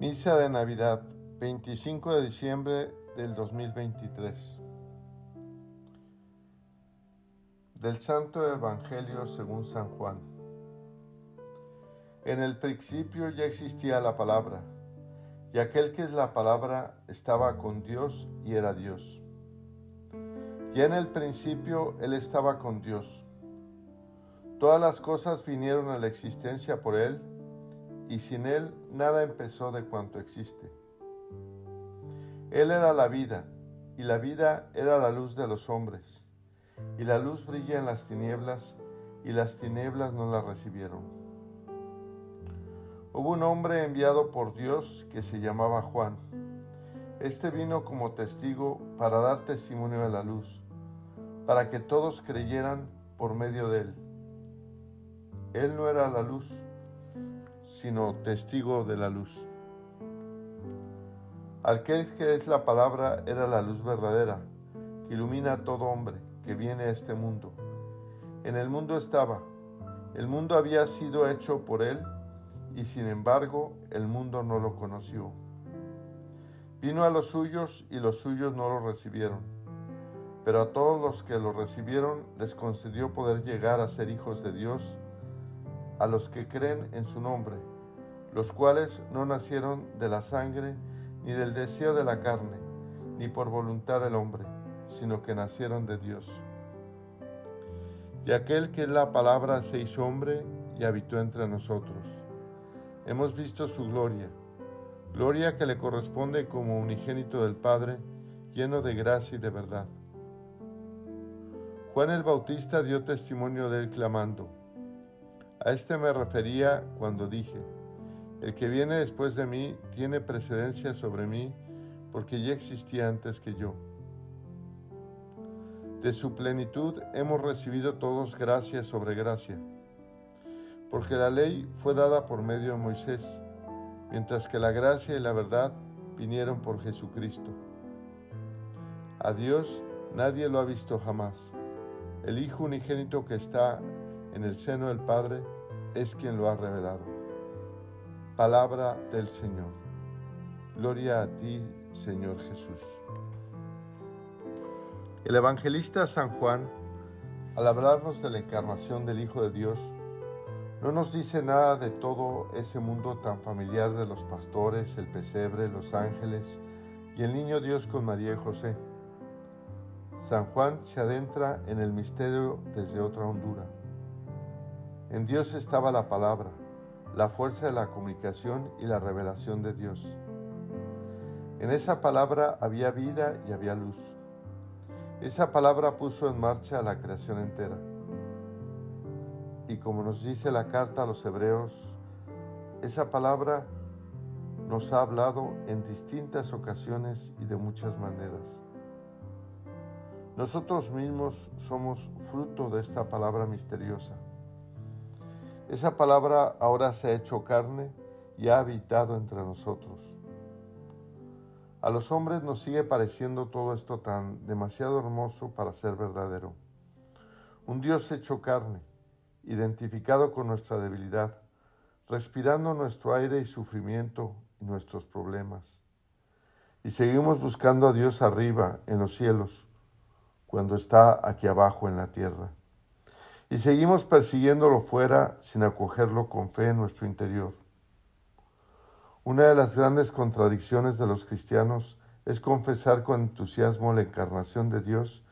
Misa de Navidad, 25 de diciembre del 2023. Del Santo Evangelio según San Juan. En el principio ya existía la palabra, y aquel que es la palabra estaba con Dios y era Dios. Ya en el principio Él estaba con Dios. Todas las cosas vinieron a la existencia por Él, y sin Él nada empezó de cuanto existe. Él era la vida, y la vida era la luz de los hombres, y la luz brilla en las tinieblas, y las tinieblas no la recibieron. Hubo un hombre enviado por Dios que se llamaba Juan. Este vino como testigo para dar testimonio de la luz, para que todos creyeran por medio de él. Él no era la luz, sino testigo de la luz. Aquel que es la palabra era la luz verdadera, que ilumina a todo hombre que viene a este mundo. En el mundo estaba, el mundo había sido hecho por él, y sin embargo el mundo no lo conoció. Vino a los suyos y los suyos no lo recibieron, pero a todos los que lo recibieron les concedió poder llegar a ser hijos de Dios, a los que creen en su nombre, los cuales no nacieron de la sangre, ni del deseo de la carne, ni por voluntad del hombre, sino que nacieron de Dios. Y aquel que es la palabra se hizo hombre y habitó entre nosotros. Hemos visto su gloria, gloria que le corresponde como unigénito del Padre, lleno de gracia y de verdad. Juan el Bautista dio testimonio de él clamando, a este me refería cuando dije, el que viene después de mí tiene precedencia sobre mí porque ya existía antes que yo. De su plenitud hemos recibido todos gracia sobre gracia, porque la ley fue dada por medio de Moisés, mientras que la gracia y la verdad vinieron por Jesucristo. A Dios nadie lo ha visto jamás. El Hijo unigénito que está en el seno del Padre es quien lo ha revelado. Palabra del Señor. Gloria a ti, Señor Jesús. El evangelista San Juan, al hablarnos de la encarnación del Hijo de Dios, no nos dice nada de todo ese mundo tan familiar de los pastores, el pesebre, los ángeles y el niño Dios con María y José. San Juan se adentra en el misterio desde otra hondura. En Dios estaba la palabra, la fuerza de la comunicación y la revelación de Dios. En esa palabra había vida y había luz. Esa palabra puso en marcha la creación entera. Y como nos dice la carta a los hebreos, esa palabra nos ha hablado en distintas ocasiones y de muchas maneras. Nosotros mismos somos fruto de esta palabra misteriosa. Esa palabra ahora se ha hecho carne y ha habitado entre nosotros. A los hombres nos sigue pareciendo todo esto tan demasiado hermoso para ser verdadero. Un Dios hecho carne, identificado con nuestra debilidad, respirando nuestro aire y sufrimiento y nuestros problemas. Y seguimos buscando a Dios arriba, en los cielos, cuando está aquí abajo en la tierra. Y seguimos persiguiéndolo fuera sin acogerlo con fe en nuestro interior. Una de las grandes contradicciones de los cristianos es confesar con entusiasmo la encarnación de Dios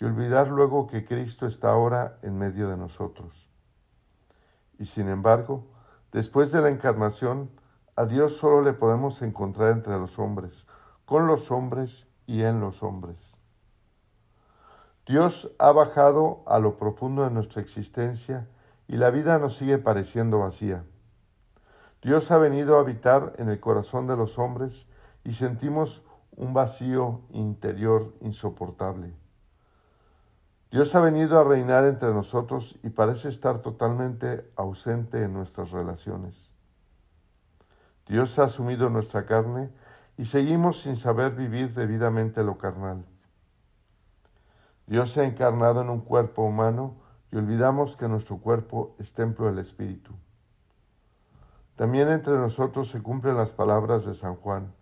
y olvidar luego que Cristo está ahora en medio de nosotros. Y sin embargo, después de la encarnación, a Dios solo le podemos encontrar entre los hombres, con los hombres y en los hombres. Dios ha bajado a lo profundo de nuestra existencia y la vida nos sigue pareciendo vacía. Dios ha venido a habitar en el corazón de los hombres y sentimos un vacío interior insoportable. Dios ha venido a reinar entre nosotros y parece estar totalmente ausente en nuestras relaciones. Dios ha asumido nuestra carne y seguimos sin saber vivir debidamente lo carnal. Dios se ha encarnado en un cuerpo humano y olvidamos que nuestro cuerpo es templo del Espíritu. También entre nosotros se cumplen las palabras de San Juan.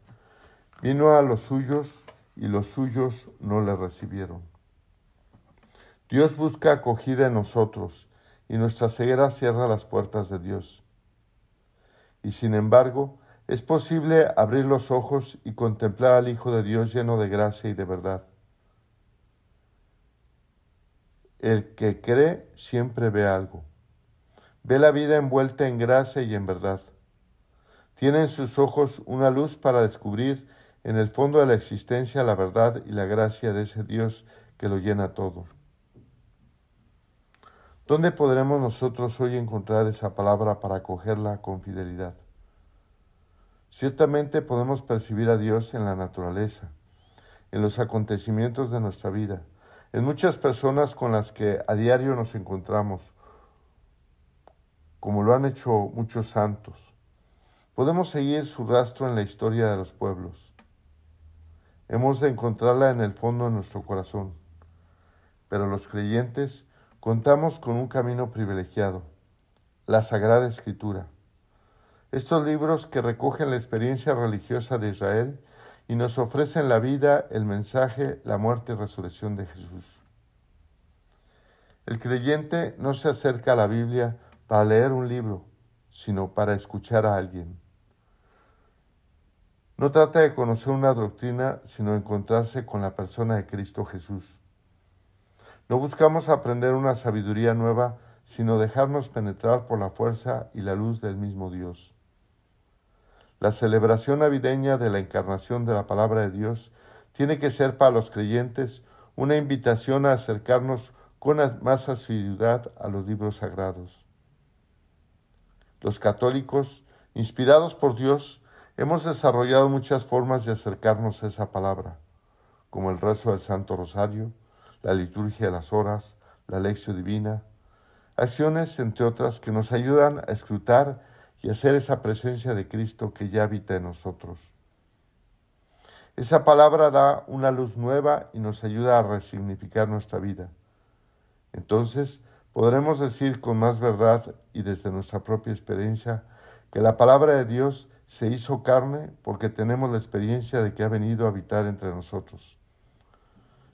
Vino a los suyos y los suyos no le recibieron. Dios busca acogida en nosotros y nuestra ceguera cierra las puertas de Dios. Y sin embargo, es posible abrir los ojos y contemplar al Hijo de Dios lleno de gracia y de verdad. El que cree siempre ve algo. Ve la vida envuelta en gracia y en verdad. Tiene en sus ojos una luz para descubrir en el fondo de la existencia la verdad y la gracia de ese Dios que lo llena todo. ¿Dónde podremos nosotros hoy encontrar esa palabra para acogerla con fidelidad? Ciertamente podemos percibir a Dios en la naturaleza, en los acontecimientos de nuestra vida, en muchas personas con las que a diario nos encontramos, como lo han hecho muchos santos. Podemos seguir su rastro en la historia de los pueblos. Hemos de encontrarla en el fondo de nuestro corazón, pero los creyentes Contamos con un camino privilegiado, la Sagrada Escritura. Estos libros que recogen la experiencia religiosa de Israel y nos ofrecen la vida, el mensaje, la muerte y resurrección de Jesús. El creyente no se acerca a la Biblia para leer un libro, sino para escuchar a alguien. No trata de conocer una doctrina, sino encontrarse con la persona de Cristo Jesús. No buscamos aprender una sabiduría nueva, sino dejarnos penetrar por la fuerza y la luz del mismo Dios. La celebración navideña de la encarnación de la palabra de Dios tiene que ser para los creyentes una invitación a acercarnos con más asiduidad a los libros sagrados. Los católicos, inspirados por Dios, hemos desarrollado muchas formas de acercarnos a esa palabra, como el rezo del Santo Rosario, la liturgia de las horas, la lección divina, acciones entre otras que nos ayudan a escrutar y hacer esa presencia de Cristo que ya habita en nosotros. Esa palabra da una luz nueva y nos ayuda a resignificar nuestra vida. Entonces podremos decir con más verdad y desde nuestra propia experiencia que la palabra de Dios se hizo carne porque tenemos la experiencia de que ha venido a habitar entre nosotros.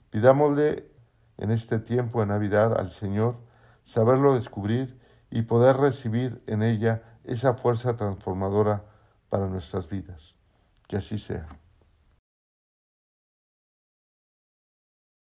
Pidámosle en este tiempo de Navidad al Señor, saberlo descubrir y poder recibir en ella esa fuerza transformadora para nuestras vidas. Que así sea.